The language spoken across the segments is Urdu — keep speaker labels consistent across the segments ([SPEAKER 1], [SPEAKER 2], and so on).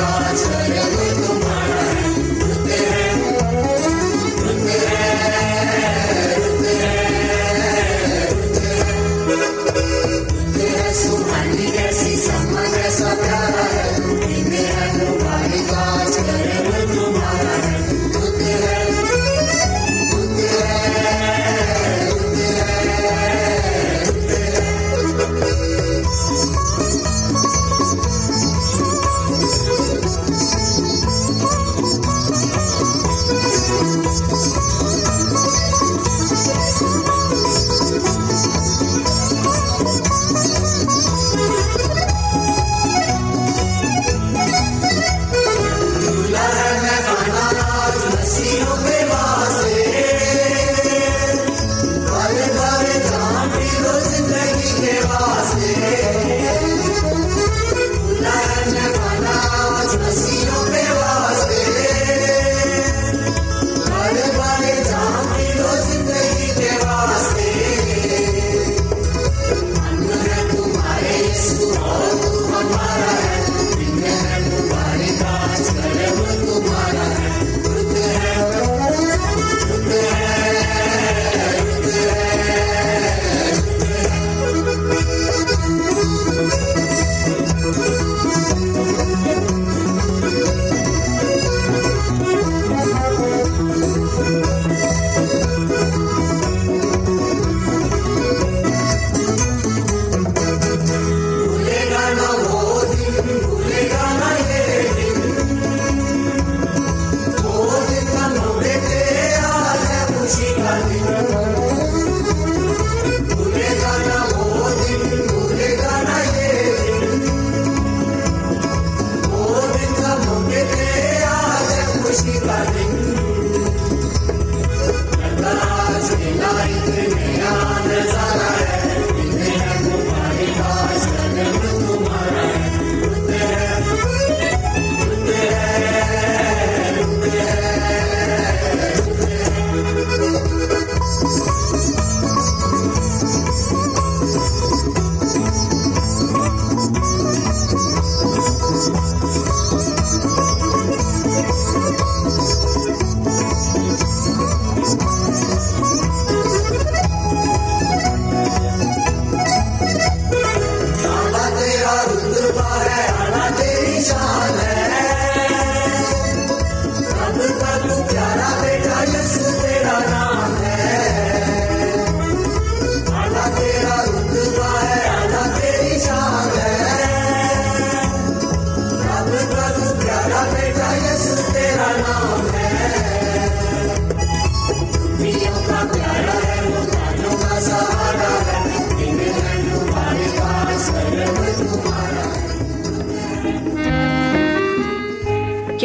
[SPEAKER 1] gonna turn you with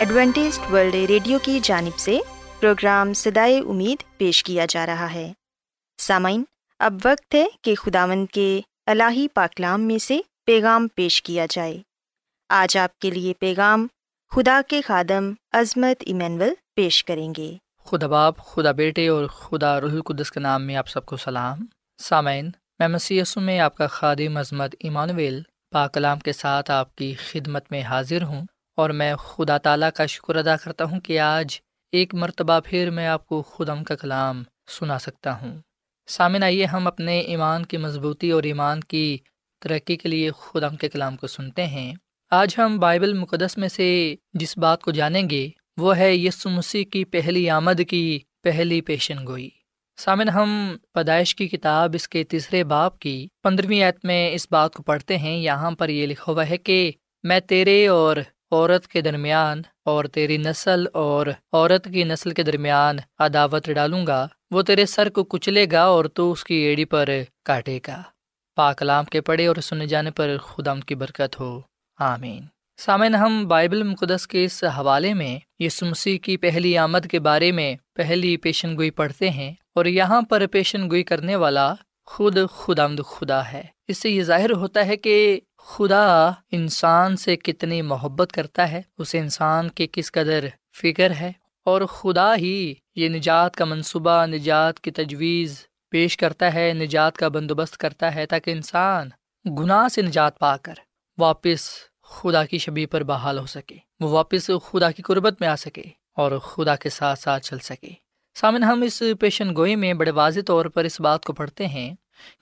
[SPEAKER 2] Adventist World Radio کی جانب سے پروگرام سدائے امید پیش کیا جا رہا ہے۔ سامعین، اب وقت ہے کہ خداوند کے الہی پاکلام میں سے پیغام پیش کیا جائے۔ آج آپ کے لیے پیغام خدا کے خادم عظمت ایمینول پیش کریں گے۔
[SPEAKER 3] خدا باپ، خدا بیٹے اور خدا رح القدس کے نام میں آپ سب کو سلام۔ سامعین، میں مسی میں آپ کا خادم عظمت ایمانویل پاکلام کے ساتھ آپ کی خدمت میں حاضر ہوں۔ اور میں خدا تعالیٰ کا شکر ادا کرتا ہوں کہ آج ایک مرتبہ پھر میں آپ کو خدم کا کلام سنا سکتا ہوں۔ سامن آئیے ہم اپنے ایمان کی مضبوطی اور ایمان کی ترقی کے لیے خدم کے کلام کو سنتے ہیں۔ آج ہم بائبل مقدس میں سے جس بات کو جانیں گے، وہ ہے یس مسیح کی پہلی آمد کی پہلی پیشن گوئی۔ سامن ہم پیدائش کی کتاب اس کے تیسرے باپ کی پندرہویں ایت میں اس بات کو پڑھتے ہیں۔ یہاں پر یہ لکھا ہوا ہے کہ میں تیرے اور عورت کے درمیان اور تیری نسل اور عورت کی نسل کے درمیان عداوت ڈالوں گا، وہ تیرے سر کو کچلے گا اور تو اس کی ایڑی پر کاٹے گا۔ پاکلام کے پڑھے اور سنے جانے پر خدا کی برکت ہو۔ آمین۔ سامعین، ہم بائبل مقدس کے اس حوالے میں یس مسیح کی پہلی آمد کے بارے میں پہلی پیشن گوئی پڑھتے ہیں اور یہاں پر پیشن گوئی کرنے والا خود خدا خدا ہے۔ اس سے یہ ظاہر ہوتا ہے کہ خدا انسان سے کتنی محبت کرتا ہے، اسے انسان کی کس قدر فکر ہے۔ اور خدا ہی یہ نجات کا منصوبہ، نجات کی تجویز پیش کرتا ہے، نجات کا بندوبست کرتا ہے تاکہ انسان گناہ سے نجات پا کر واپس خدا کی شبی پر بحال ہو سکے۔ وہ واپس خدا کی قربت میں آ سکے اور خدا کے ساتھ ساتھ چل سکے۔ سامن، ہم اس پیشن گوئی میں بڑے واضح طور پر اس بات کو پڑھتے ہیں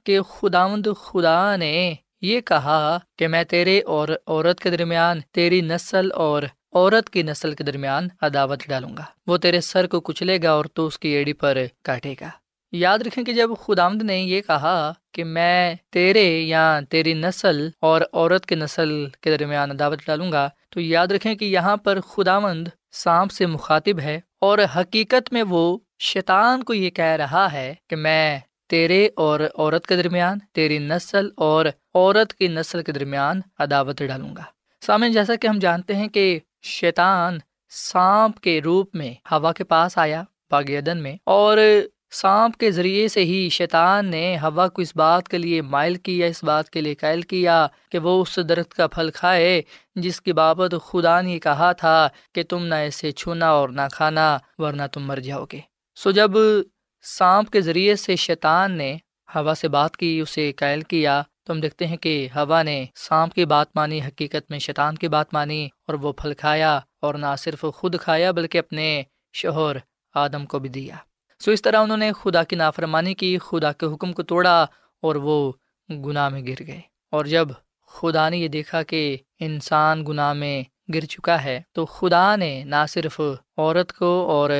[SPEAKER 3] کہ خداوند خدا نے یہ کہا کہ میں تیرے اور عورت کے درمیان تیری نسل اور عورت کی نسل کے درمیان عداوت ڈالوں گا۔ وہ تیرے سر کو کچلے گا اور تو اس کی ایڑی پر کاٹے گا۔ یاد رکھیں کہ جب خدامد نے یہ کہا کہ میں تیرے یا تیری نسل اور عورت کے نسل کے درمیان عداوت ڈالوں گا، تو یاد رکھیں کہ یہاں پر خداوند سانپ سے مخاطب ہے اور حقیقت میں وہ شیطان کو یہ کہہ رہا ہے کہ میں تیرے اور عورت کے درمیان، تیری نسل اور عورت کی نسل کے درمیان عداوت ڈالوں گا۔ سامن جیسا کہ ہم جانتے ہیں کہ شیطان سانپ کے روپ میں ہوا کے پاس آیا باغ عدن میں، اور سانپ کے ذریعے سے ہی شیطان نے ہوا کو اس بات کے لیے مائل کیا، اس بات کے لیے قائل کیا کہ وہ اس درخت کا پھل کھائے، جس کی بابت خدا نے کہا تھا کہ تم نہ ایسے چھونا اور نہ کھانا، ورنہ تم مر جاؤ گے۔ سو جب سانپ کے ذریعے سے شیطان نے ہوا سے بات کی، اسے قائل کیا۔ تو ہم دیکھتے ہیں کہ ہوا نے سانپ کی بات مانی، حقیقت میں شیطان کی بات مانی اور وہ پھل کھایا اور نہ صرف خود کھایا بلکہ اپنے شوہر آدم کو بھی دیا۔ سو اس طرح انہوں نے خدا کی نافرمانی کی، خدا کے حکم کو توڑا اور وہ گناہ میں گر گئے۔ اور جب خدا نے یہ دیکھا کہ انسان گناہ میں گر چکا ہے، تو خدا نے نہ صرف عورت کو اور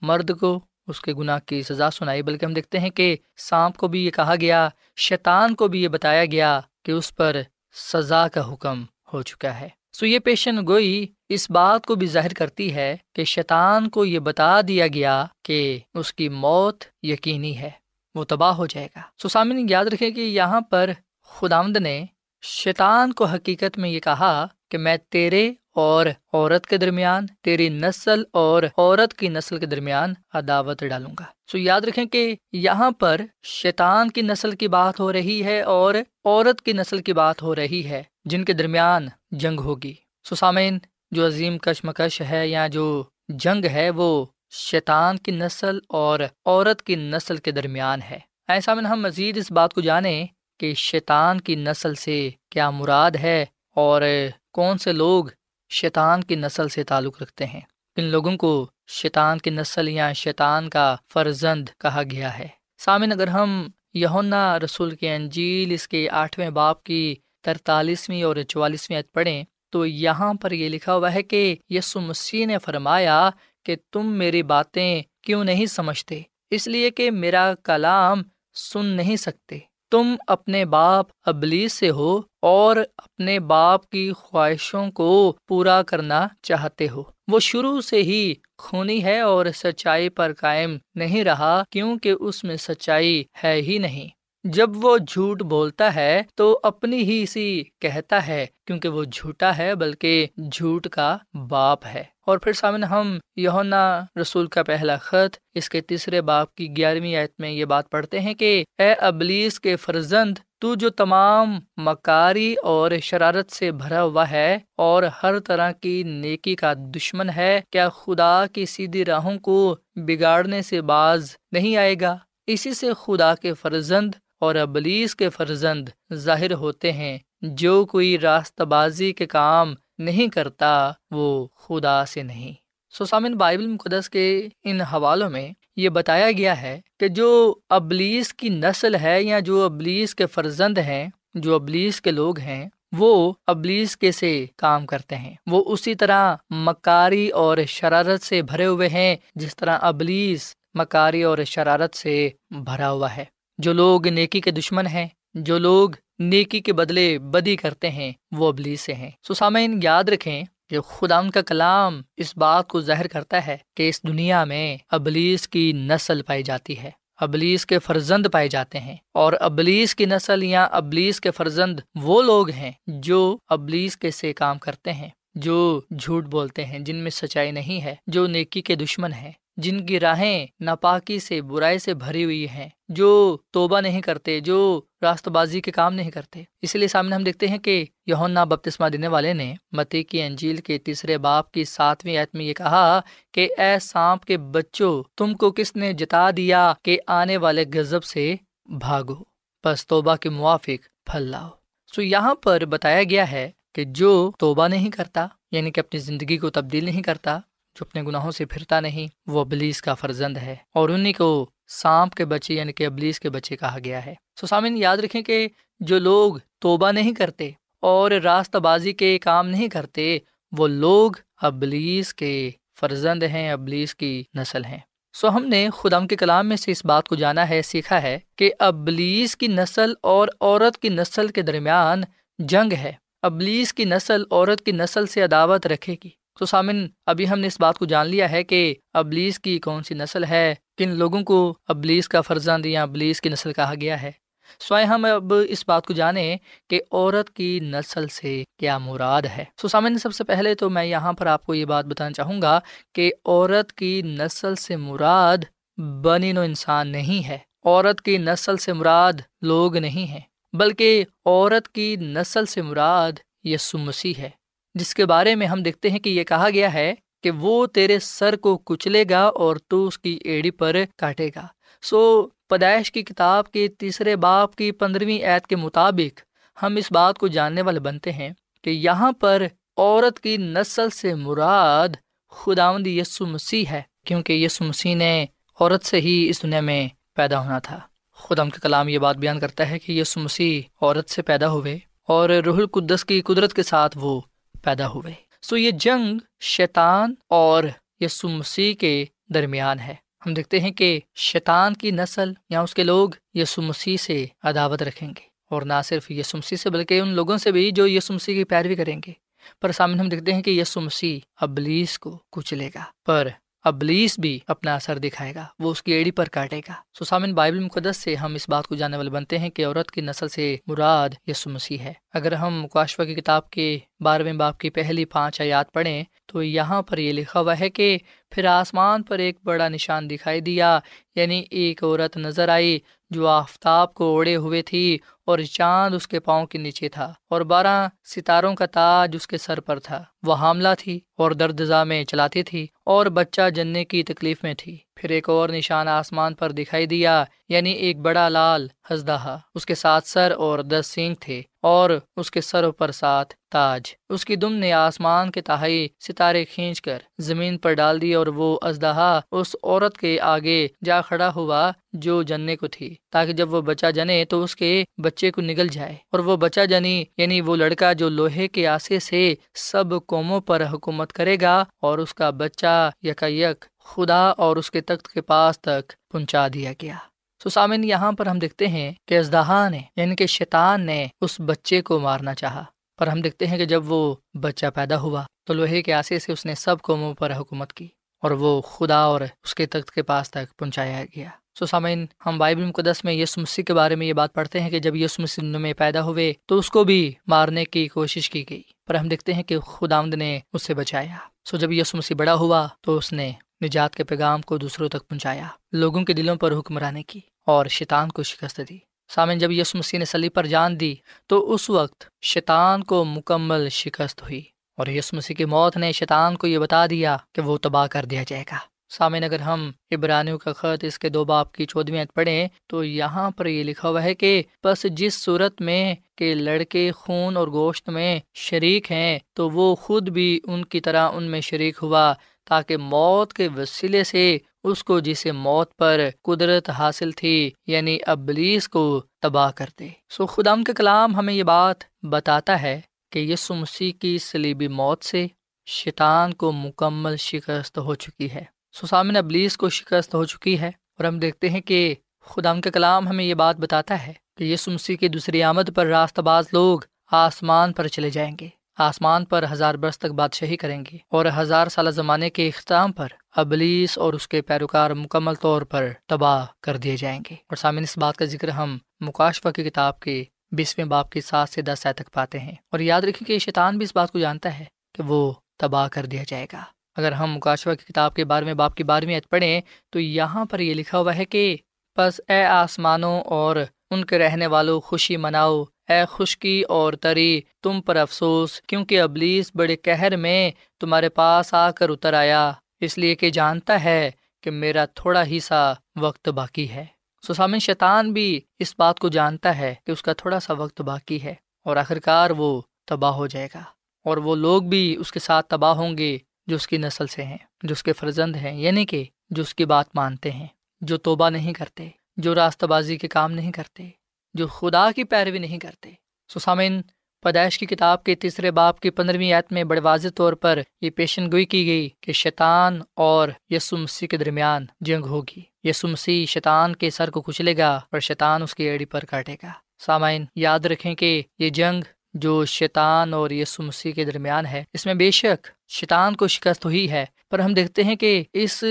[SPEAKER 3] مرد کو اس کے گناہ کی سزا سنائی، بلکہ ہم دیکھتے ہیں کہ سانپ کو بھی یہ کہا گیا، شیطان کو بھی یہ بتایا گیا کہ اس پر سزا کا حکم ہو چکا ہے۔ سو یہ پیشن گوئی اس بات کو بھی ظاہر کرتی ہے کہ شیطان کو یہ بتا دیا گیا کہ اس کی موت یقینی ہے، وہ تباہ ہو جائے گا۔ سو سامنے یاد رکھے کہ یہاں پر خدامد نے شیطان کو حقیقت میں یہ کہا کہ میں تیرے اور عورت کے درمیان، تیری نسل اور عورت کی نسل کے درمیان عداوت ڈالوں گا۔ سو یاد رکھیں کہ یہاں پر شیطان کی نسل کی بات ہو رہی ہے اور عورت کی نسل کی بات ہو رہی ہے، جن کے درمیان جنگ ہوگی۔ سو سامعین، جو عظیم کشمکش ہے یا جو جنگ ہے، وہ شیطان کی نسل اور عورت کی نسل کے درمیان ہے۔ ایسا میں ہم مزید اس بات کو جانیں کہ شیطان کی نسل سے کیا مراد ہے اور کون سے لوگ شیطان کی نسل سے تعلق رکھتے ہیں۔ ان لوگوں کو شیطان کی نسل یا شیطان کا فرزند کہا گیا ہے۔ سامن اگر ہم یونا رسول کے انجیل اس کے آٹھویں باپ کی ترتالیسویں اور چوالیسویں عید پڑھیں تو یہاں پر یہ لکھا ہوا ہے کہ یسو مسیح نے فرمایا کہ تم میری باتیں کیوں نہیں سمجھتے؟ اس لیے کہ میرا کلام سن نہیں سکتے۔ تم اپنے باپ ابلیس سے ہو اور اپنے باپ کی خواہشوں کو پورا کرنا چاہتے ہو۔ وہ شروع سے ہی خونی ہے اور سچائی پر قائم نہیں رہا کیونکہ اس میں سچائی ہے ہی نہیں۔ جب وہ جھوٹ بولتا ہے تو اپنی ہی سی کہتا ہے، کیونکہ وہ جھوٹا ہے بلکہ جھوٹ کا باپ ہے۔ اور پھر سامنے ہم یونا رسول کا پہلا خط، اس کے تیسرے باپ کی گیارہویں آیت میں یہ بات پڑھتے ہیں کہ، اے ابلیس کے فرزند، تو جو تمام مکاری اور شرارت سے بھرا ہوا ہے اور ہر طرح کی نیکی کا دشمن ہے، کیا خدا کی سیدھی راہوں کو بگاڑنے سے باز نہیں آئے گا؟ اسی سے خدا کے فرزند اور ابلیس کے فرزند ظاہر ہوتے ہیں۔ جو کوئی راستہ بازی کے کام نہیں کرتا، وہ خدا سے نہیں۔ سوسامن بائبل مقدس کے ان حوالوں میں یہ بتایا گیا ہے کہ جو ابلیس کی نسل ہے یا جو ابلیس کے فرزند ہیں، جو ابلیس کے لوگ ہیں، وہ ابلیس کے سے کام کرتے ہیں۔ وہ اسی طرح مکاری اور شرارت سے بھرے ہوئے ہیں، جس طرح ابلیس مکاری اور شرارت سے بھرا ہوا ہے۔ جو لوگ نیکی کے دشمن ہیں، جو لوگ نیکی کے بدلے بدی کرتے ہیں، وہ ابلی سے ہیں۔ سسامین یاد رکھیں کہ خدا ان کا کلام اس بات کو ظاہر کرتا ہے کہ اس دنیا میں ابلیس کی نسل پائی جاتی ہے، ابلیس کے فرزند پائے جاتے ہیں۔ اور ابلیس کی نسل یا ابلیس کے فرزند وہ لوگ ہیں جو ابلیس کے سے کام کرتے ہیں، جو جھوٹ بولتے ہیں، جن میں سچائی نہیں ہے، جو نیکی کے دشمن ہیں۔ جن کی راہیں ناپاکی سے، برائی سے بھری ہوئی ہیں، جو توبہ نہیں کرتے، جو راست بازی کے کام نہیں کرتے۔ اس لیے سامنے ہم دیکھتے ہیں کہ یونا بپتسمہ دینے والے نے متی کی انجیل کے تیسرے باپ کی ساتویں ایت میں یہ کہا کہ، اے سانپ کے بچوں، تم کو کس نے جتا دیا کہ آنے والے غزب سے بھاگو؟ بس توبہ کے موافق پھل لاؤ سو یہاں پر بتایا گیا ہے کہ جو توبہ نہیں کرتا یعنی کہ اپنی زندگی کو تبدیل نہیں کرتا جو اپنے گناہوں سے پھرتا نہیں، وہ ابلیس کا فرزند ہے۔ اور انہیں کو سانپ کے بچے یعنی کہ ابلیس کے بچے کہا گیا ہے۔ سو سامن یاد رکھیں کہ جو لوگ توبہ نہیں کرتے اور راست بازی کے کام نہیں کرتے، وہ لوگ ابلیس کے فرزند ہیں، ابلیس کی نسل ہیں۔ سو ہم نے خدم کے کلام میں سے اس بات کو جانا ہے، سیکھا ہے کہ ابلیس کی نسل اور عورت کی نسل کے درمیان جنگ ہے۔ ابلیس کی نسل عورت کی نسل سے عداوت رکھے گی۔ تو سامن، ابھی ہم نے اس بات کو جان لیا ہے کہ ابلیس کی کون سی نسل ہے، کن لوگوں کو ابلیس کا فرزند یا ابلیس کی نسل کہا گیا ہے۔ سوائے ہم اب اس بات کو جانیں کہ عورت کی نسل سے کیا مراد ہے۔ سو سامن، سب سے پہلے تو میں یہاں پر آپ کو یہ بات بتانا چاہوں گا کہ عورت کی نسل سے مراد بنی نو انسان نہیں ہے۔ عورت کی نسل سے مراد لوگ نہیں ہیں، بلکہ عورت کی نسل سے مراد یسو مسیح ہے۔ جس کے بارے میں ہم دیکھتے ہیں کہ یہ کہا گیا ہے کہ وہ تیرے سر کو کچلے گا اور تو اس کی ایڑی پر کاٹے گا۔ سو پیدائش کی کتاب کے تیسرے باپ کی پندرہویں عید کے مطابق ہم اس بات کو جاننے والے بنتے ہیں کہ یہاں پر عورت کی نسل سے مراد خداوند یسو مسیح ہے، کیونکہ یسو مسیح نے عورت سے ہی اس دنیا میں پیدا ہونا تھا۔ خدم کا کلام یہ بات بیان کرتا ہے کہ یسو مسیح عورت سے پیدا ہوئے اور روح القدس کی قدرت کے ساتھ وہ پیدا ہوئے۔ سو یہ جنگ شیطان اور یسو مسیح کے درمیان ہے۔ ہم دیکھتے ہیں کہ شیطان کی نسل یا اس کے لوگ یسو مسیح سے عداوت رکھیں گے اور نہ صرف یسو مسیح سے بلکہ ان لوگوں سے بھی جو یسو مسیح کی پیروی کریں گے۔ پر سامنے ہم دیکھتے ہیں کہ یسو مسیح ابلیس کو کچلے گا۔ پر ابلیس بھی اپنا اثر دکھائے گا، وہ اس کی ایڑی پر کاٹے گا۔ سو سامن، بائبل مقدس سے ہم اس بات کو جاننے والے بنتے ہیں کہ عورت کی نسل سے مراد یسو مسیح ہے۔ اگر ہم مکاشفہ کی کتاب کے بارہویں باپ کی پہلی پانچ آیات پڑھیں، تو یہاں پر یہ لکھا ہوا ہے کہ پھر آسمان پر ایک بڑا نشان دکھائی دیا یعنی ایک عورت نظر آئی۔ جو آفتاب کو اوڑے ہوئے تھی اور چاند اس کے پاؤں کے نیچے تھا اور بارہ ستاروں کا تاج اس کے سر پر تھا۔ وہ حاملہ تھی اور درد میں چلاتی تھی اور بچہ جننے کی تکلیف میں تھی۔ پھر ایک اور نشان آسمان پر دکھائی دیا یعنی ایک بڑا لال ہزدہ اس کے ساتھ سر اور دس سینگ تھے اور اس کے سر پر ساتھ تاج۔ اس کی دم نے آسمان کے تہائی ستارے کھینچ کر زمین پر ڈال دی اور وہ ازدہا اس عورت کے آگے جا کھڑا ہوا جو جننے کو تھی، تاکہ جب وہ بچہ جنے تو اس کے بچے کو نگل جائے۔ اور وہ بچہ جنی یعنی وہ لڑکا جو لوہے کے آسے سے سب قوموں پر حکومت کرے گا اور اس کا بچہ یک یک خدا اور اس کے تخت کے پاس تک پہنچا دیا گیا۔ سامن یہاں پر ہم دیکھتے ہیں کہ ازدہا نے یعنی کہ شیطان نے اس بچے کو مارنا چاہا۔ پر ہم دیکھتے ہیں کہ جب وہ بچہ پیدا ہوا تو لوہے کے آسے سے اس نے سب قوموں پر حکومت کی اور وہ خدا اور اس کے تخت کے پاس تک پہنچایا گیا۔ سو سامعین، ہم بائبل مقدس میں یس مسیح کے بارے میں یہ بات پڑھتے ہیں کہ جب یس مسیح میں پیدا ہوئے تو اس کو بھی مارنے کی کوشش کی گئی۔ پر ہم دیکھتے ہیں کہ خدا نے اس سے بچایا۔ سو جب یس مسیح بڑا ہوا تو اس نے نجات کے پیغام کو دوسروں تک پہنچایا، لوگوں کے دلوں پر حکمرانی کی اور شیطان کو شکست دی۔ سامن جب یس مسیح نے سلی پر جان دی، تو اس وقت شیطان کو مکمل شکست ہوئی اور یس مسیح کی موت نے شیطان کو یہ بتا دیا کہ وہ تباہ کر دیا جائے گا۔ سامن اگر ہم ابرانیوں کا خط اس کے دو باپ کی چودویں پڑھیں، تو یہاں پر یہ لکھا ہوا ہے کہ بس جس صورت میں کہ لڑکے خون اور گوشت میں شریک ہیں، تو وہ خود بھی ان کی طرح ان میں شریک ہوا۔ تاکہ موت کے وسیلے سے اس کو جسے موت پر قدرت حاصل تھی یعنی ابلیس کو تباہ کر دے۔ سو خدام کے کلام ہمیں یہ بات بتاتا ہے کہ یسو مسیح کی سلیبی موت سے شیطان کو مکمل شکست ہو چکی ہے۔ سو سامن ابلیس کو شکست ہو چکی ہے اور ہم دیکھتے ہیں کہ خدام کے کلام ہمیں یہ بات بتاتا ہے کہ یسو مسیح کی دوسری آمد پر راست باز لوگ آسمان پر چلے جائیں گے۔ آسمان پر ہزار برس تک بادشاہی کریں گے اور ہزار سالہ زمانے کے اختتام پر ابلیس اور اس کے پیروکار مکمل طور پر تباہ کر دیے جائیں گے۔ اور سامن اس بات کا ذکر ہم مکاشفہ کی کتاب کے بیسویں باپ کی سات سے دس تک پاتے ہیں۔ اور یاد رکھیں کہ شیطان بھی اس بات کو جانتا ہے کہ وہ تباہ کر دیا جائے گا۔ اگر ہم مکاشفہ کی کتاب کے بارے میں باپ کی بارہویں عید پڑھیں تو یہاں پر یہ لکھا ہوا ہے کہ بس اے آسمانوں اور ان کے رہنے والوں خوشی مناؤ اے خشکی اور تری، تم پر افسوس، کیونکہ ابلیس بڑے کہر میں تمہارے پاس آ کر اتر آیا۔ اس لیے کہ جانتا ہے کہ میرا تھوڑا ہی سا وقت باقی ہے۔ سسام شیطان بھی اس بات کو جانتا ہے کہ اس کا تھوڑا سا وقت باقی ہے اور آخرکار وہ تباہ ہو جائے گا۔ اور وہ لوگ بھی اس کے ساتھ تباہ ہوں گے جو اس کی نسل سے ہیں، جو اس کے فرزند ہیں یعنی کہ جو اس کی بات مانتے ہیں، جو توبہ نہیں کرتے، جو راستہ بازی کے کام نہیں کرتے۔ جو خدا کی پیروی نہیں کرتے۔ سسامین پیدائش کی کتاب کے تیسرے باپ کی پندرہویں آیت میں بڑے واضح طور پر یہ پیشن گوئی کی گئی کہ شیطان اور یسو مسیح کے درمیان جنگ ہوگی۔ یسو مسیح شیطان کے سر کو کچلے گا اور شیطان اس کی ایڑی پر کاٹے گا۔ سامعین، یاد رکھیں کہ یہ جنگ جو شیطان اور یسو مسیح کے درمیان ہے، اس میں بے شک شیطان کو شکست ہوئی ہے۔ پر ہم دیکھتے ہیں کہ اس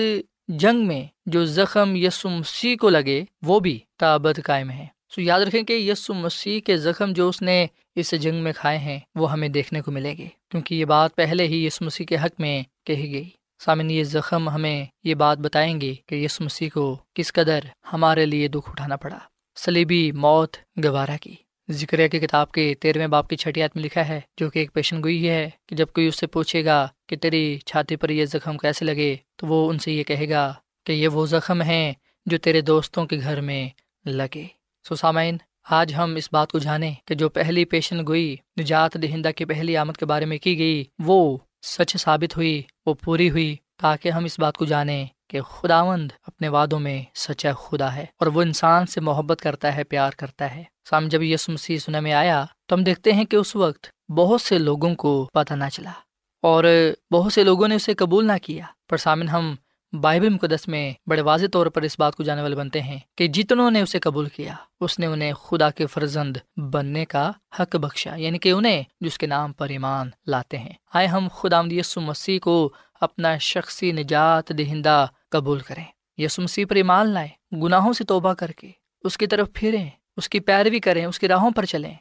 [SPEAKER 3] جنگ میں جو زخم یسو مسیح کو لگے، وہ بھی تابت قائم ہے سو یاد رکھیں کہ یسو مسیح کے زخم جو اس نے اس جنگ میں کھائے ہیں، وہ ہمیں دیکھنے کو ملے گے۔ کیونکہ یہ بات پہلے ہی یس مسیح کے حق میں کہی گئی۔ سامن یہ زخم ہمیں یہ بات بتائیں گے کہ یس مسیح کو کس قدر ہمارے لیے دکھ اٹھانا پڑا۔ سلیبی موت گوارا کی۔ ذکر کی کتاب کے تیرہویں باپ کی چھٹیات میں لکھا ہے، جو کہ ایک پیشن گوئی ہے کہ جب کوئی اس سے پوچھے گا کہ تیری چھاتی پر یہ زخم کیسے لگے، تو وہ ان سے یہ کہے گا کہ یہ وہ زخم ہیں جو تیرے دوستوں کے گھر میں لگے۔ سو سامعین، آج ہم اس بات کو جانیں کہ جو پہلی پیشن گوئی نجات دہندہ کی پہلی آمد کے بارے میں کی گئی، وہ سچ ثابت ہوئی، وہ پوری ہوئی، تاکہ ہم اس بات کو جانیں کہ خداوند اپنے وادوں میں سچا خدا ہے اور وہ انسان سے محبت کرتا ہے، پیار کرتا ہے۔ سام جب یس مسیح سنے میں آیا تو ہم دیکھتے ہیں کہ اس وقت بہت سے لوگوں کو پتہ نہ چلا اور بہت سے لوگوں نے اسے قبول نہ کیا۔ پر سامن ہم بائبل مقدس میں بڑے واضح طور پر اس بات کو جانے والے بنتے ہیں کہ جتنوں نے اسے قبول کیا، اس نے انہیں خدا کے فرزند بننے کا حق بخشا یعنی کہ انہیں جس کے نام پر ایمان لاتے ہیں۔ آئے ہم خدا مسیح کو اپنا شخصی نجات دہندہ قبول کریں۔ یسو مسیح پر ایمان لائیں، گناہوں سے توبہ کر کے اس کی طرف پھریں، اس کی پیروی کریں، اس کی راہوں پر چلیں،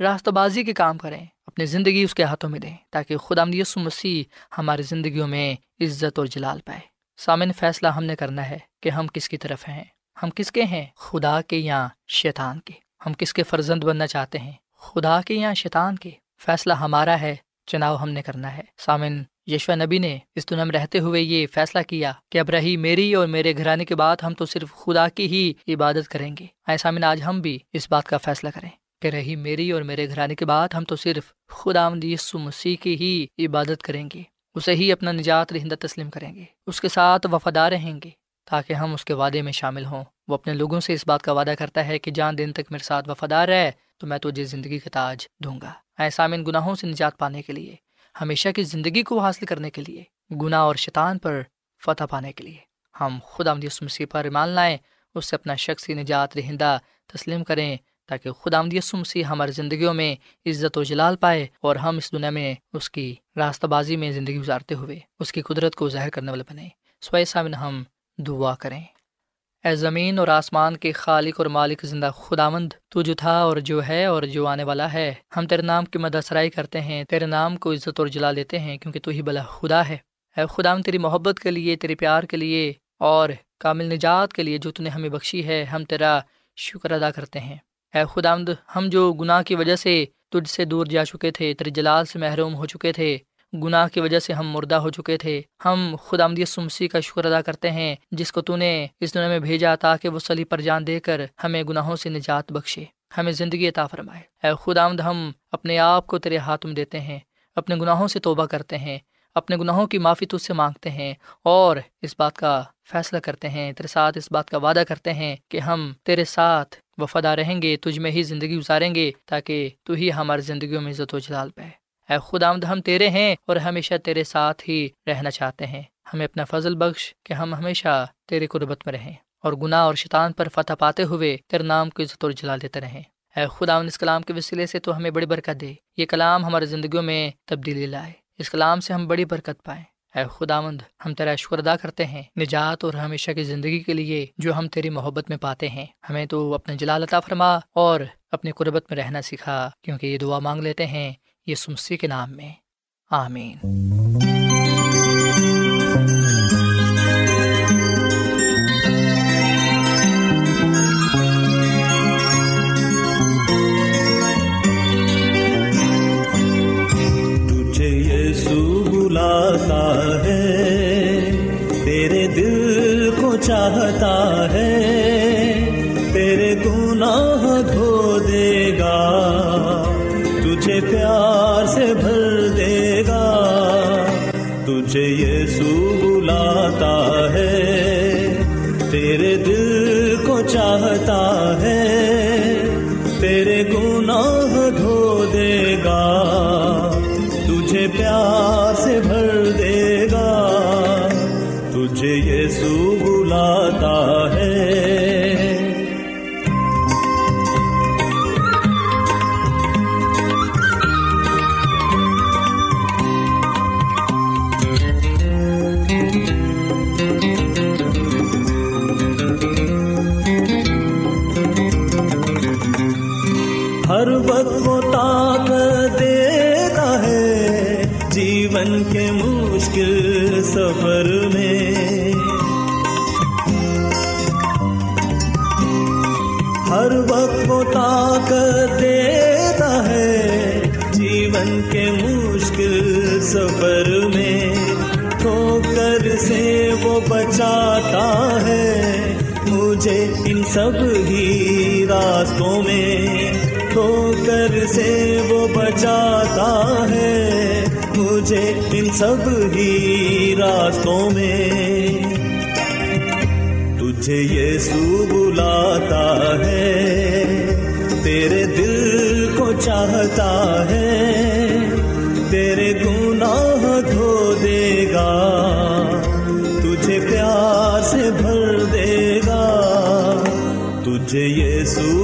[SPEAKER 3] راستہ بازی کے کام کریں، اپنی زندگی اس کے ہاتھوں میں دیں تاکہ خدا یسو مسیح ہماری زندگیوں میں عزت اور جلال پائے۔ سامن فیصلہ ہم نے کرنا ہے کہ ہم کس کی طرف ہیں؟ ہم کس کے ہیں؟ خدا کے یا شیطان کے؟ ہم کس کے فرزند بننا چاہتے ہیں؟ خدا کے یا شیطان کے؟ فیصلہ ہمارا ہے چناؤ ہم نے کرنا ہے۔ سامن یشوا نبی نے اس دنیا میں رہتے ہوئے یہ فیصلہ کیا کہ اب رہی میری اور میرے گھرانے کے بعد ہم تو صرف خدا کی ہی عبادت کریں گے۔ ایسا میں آج ہم بھی اس بات کا فیصلہ کریں کہ رہی میری اور میرے گھرانے کے بعد ہم تو صرف خدا یسو مسیح کی ہی عبادت کریں گے۔ اسے ہی اپنا نجات رہندہ تسلیم کریں گے۔ اس کے ساتھ وفادار رہیں گے تاکہ ہم اس کے وعدے میں شامل ہوں۔ وہ اپنے لوگوں سے اس بات کا وعدہ کرتا ہے کہ جان دن تک میرے ساتھ وفادار رہے، تو میں تجھے زندگی کا تاج دوں گا۔ ایسا میں گناہوں سے نجات پانے کے لیے، ہمیشہ کی زندگی کو حاصل کرنے کے لیے، گناہ اور شیطان پر فتح پانے کے لیے۔ ہم خدا آمدیس مسیح پر ایمان لائیں، اس سے اپنا شخصی نجات رہندہ تسلیم کریں۔ تاکہ خدا آمدیس مسیح ہماری زندگیوں میں عزت و جلال پائے اور ہم اس دنیا میں اس کی راستہ بازی میں زندگی گزارتے ہوئے اس کی قدرت کو ظاہر کرنے والے بنیں سوائے سامن ہم دعا کریں۔ اے زمین اور آسمان کے خالق اور مالک زندہ خداوند، تو جو تھا اور جو ہے اور جو آنے والا ہے، ہم تیرے نام کی مدد سرائی کرتے ہیں، تیرے نام کو عزت اور جلا لیتے ہیں، کیونکہ تو ہی بلا خدا ہے۔ اے خدا تیری محبت کے لیے، تیرے پیار کے لیے اور کامل نجات کے لیے جو تو نے ہمیں بخشی ہے، ہم تیرا شکر ادا کرتے ہیں۔ اے خدا ہم جو گناہ کی وجہ سے تجھ سے دور جا چکے تھے، تیرے جلال سے محروم ہو چکے تھے، گناہ کی وجہ سے ہم مردہ ہو چکے تھے، ہم خدا آمدی سمسی کا شکر ادا کرتے ہیں، جس کو تو نے اس دنیا میں بھیجا تاکہ وہ سلی پر جان دے کر ہمیں گناہوں سے نجات بخشے، ہمیں زندگی عطا فرمائے۔ اے خدا آمد ہم اپنے آپ کو تیرے ہاتھ میں دیتے ہیں، اپنے گناہوں سے توبہ کرتے ہیں اپنے گناہوں کی معافی تجھ سے مانگتے ہیں اور اس بات کا فیصلہ کرتے ہیں، تیرے ساتھ اس بات کا وعدہ کرتے ہیں کہ ہم تیرے ساتھ وفادہ رہیں گے، تجھ میں ہی زندگی گزاریں گے تاکہ تو ہی ہماری زندگیوں میں عزت و جلال پائے۔ اے خدا آمد، ہم تیرے ہیں اور ہمیشہ تیرے ساتھ ہی رہنا چاہتے ہیں۔ ہمیں اپنا فضل بخش کہ ہم ہمیشہ تیرے قربت میں رہیں اور گناہ اور شیطان پر فتح پاتے ہوئے تیرے نام کو عزت اور جلا دیتے رہیں۔ اے خدا اس کلام کے وسیلے سے تو ہمیں بڑی برکت دے۔ یہ کلام ہماری زندگیوں میں تبدیلی لائے۔ اس کلام سے ہم بڑی برکت پائیں۔ اے خدا مند ہم تیرا شکر ادا کرتے ہیں۔ نجات اور ہمیشہ کی زندگی کے لیے جو ہم تیری محبت میں پاتے ہیں۔ ہمیں تو اپنے جلال عطا فرما اور اپنی قربت میں رہنا سکھا، کیونکہ یہ دعا مانگ لیتے ہیں یہ سمسی کے نام میں۔ آمین۔
[SPEAKER 4] چاہتا ہے ہر وقت وہ طاقت دیتا ہے جیون کے مشکل سفر میں۔ ہر وقت وہ طاقت دیتا ہے جیون کے مشکل سفر میں۔ ٹھوکر سے وہ بچاتا ہے مجھے ان سب ہی راستوں میں۔ ٹھوکر سے وہ بچاتا ہے مجھے ان سب ہی راستوں میں۔ تجھے یہ سو بلاتا ہے، تیرے دل کو چاہتا ہے، تیرے گناہ دھو دے گا۔ تجھے پیار سے بھر دے گا۔ تجھے یہ سو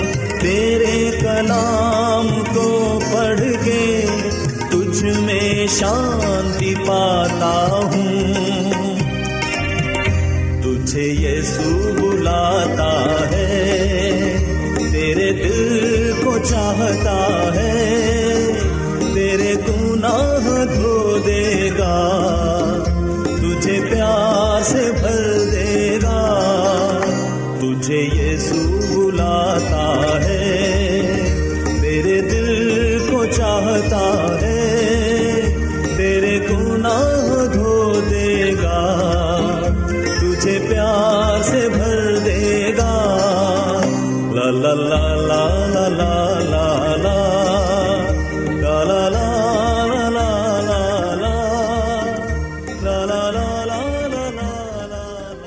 [SPEAKER 4] شانتی پاتا ہوں۔ تجھے یسو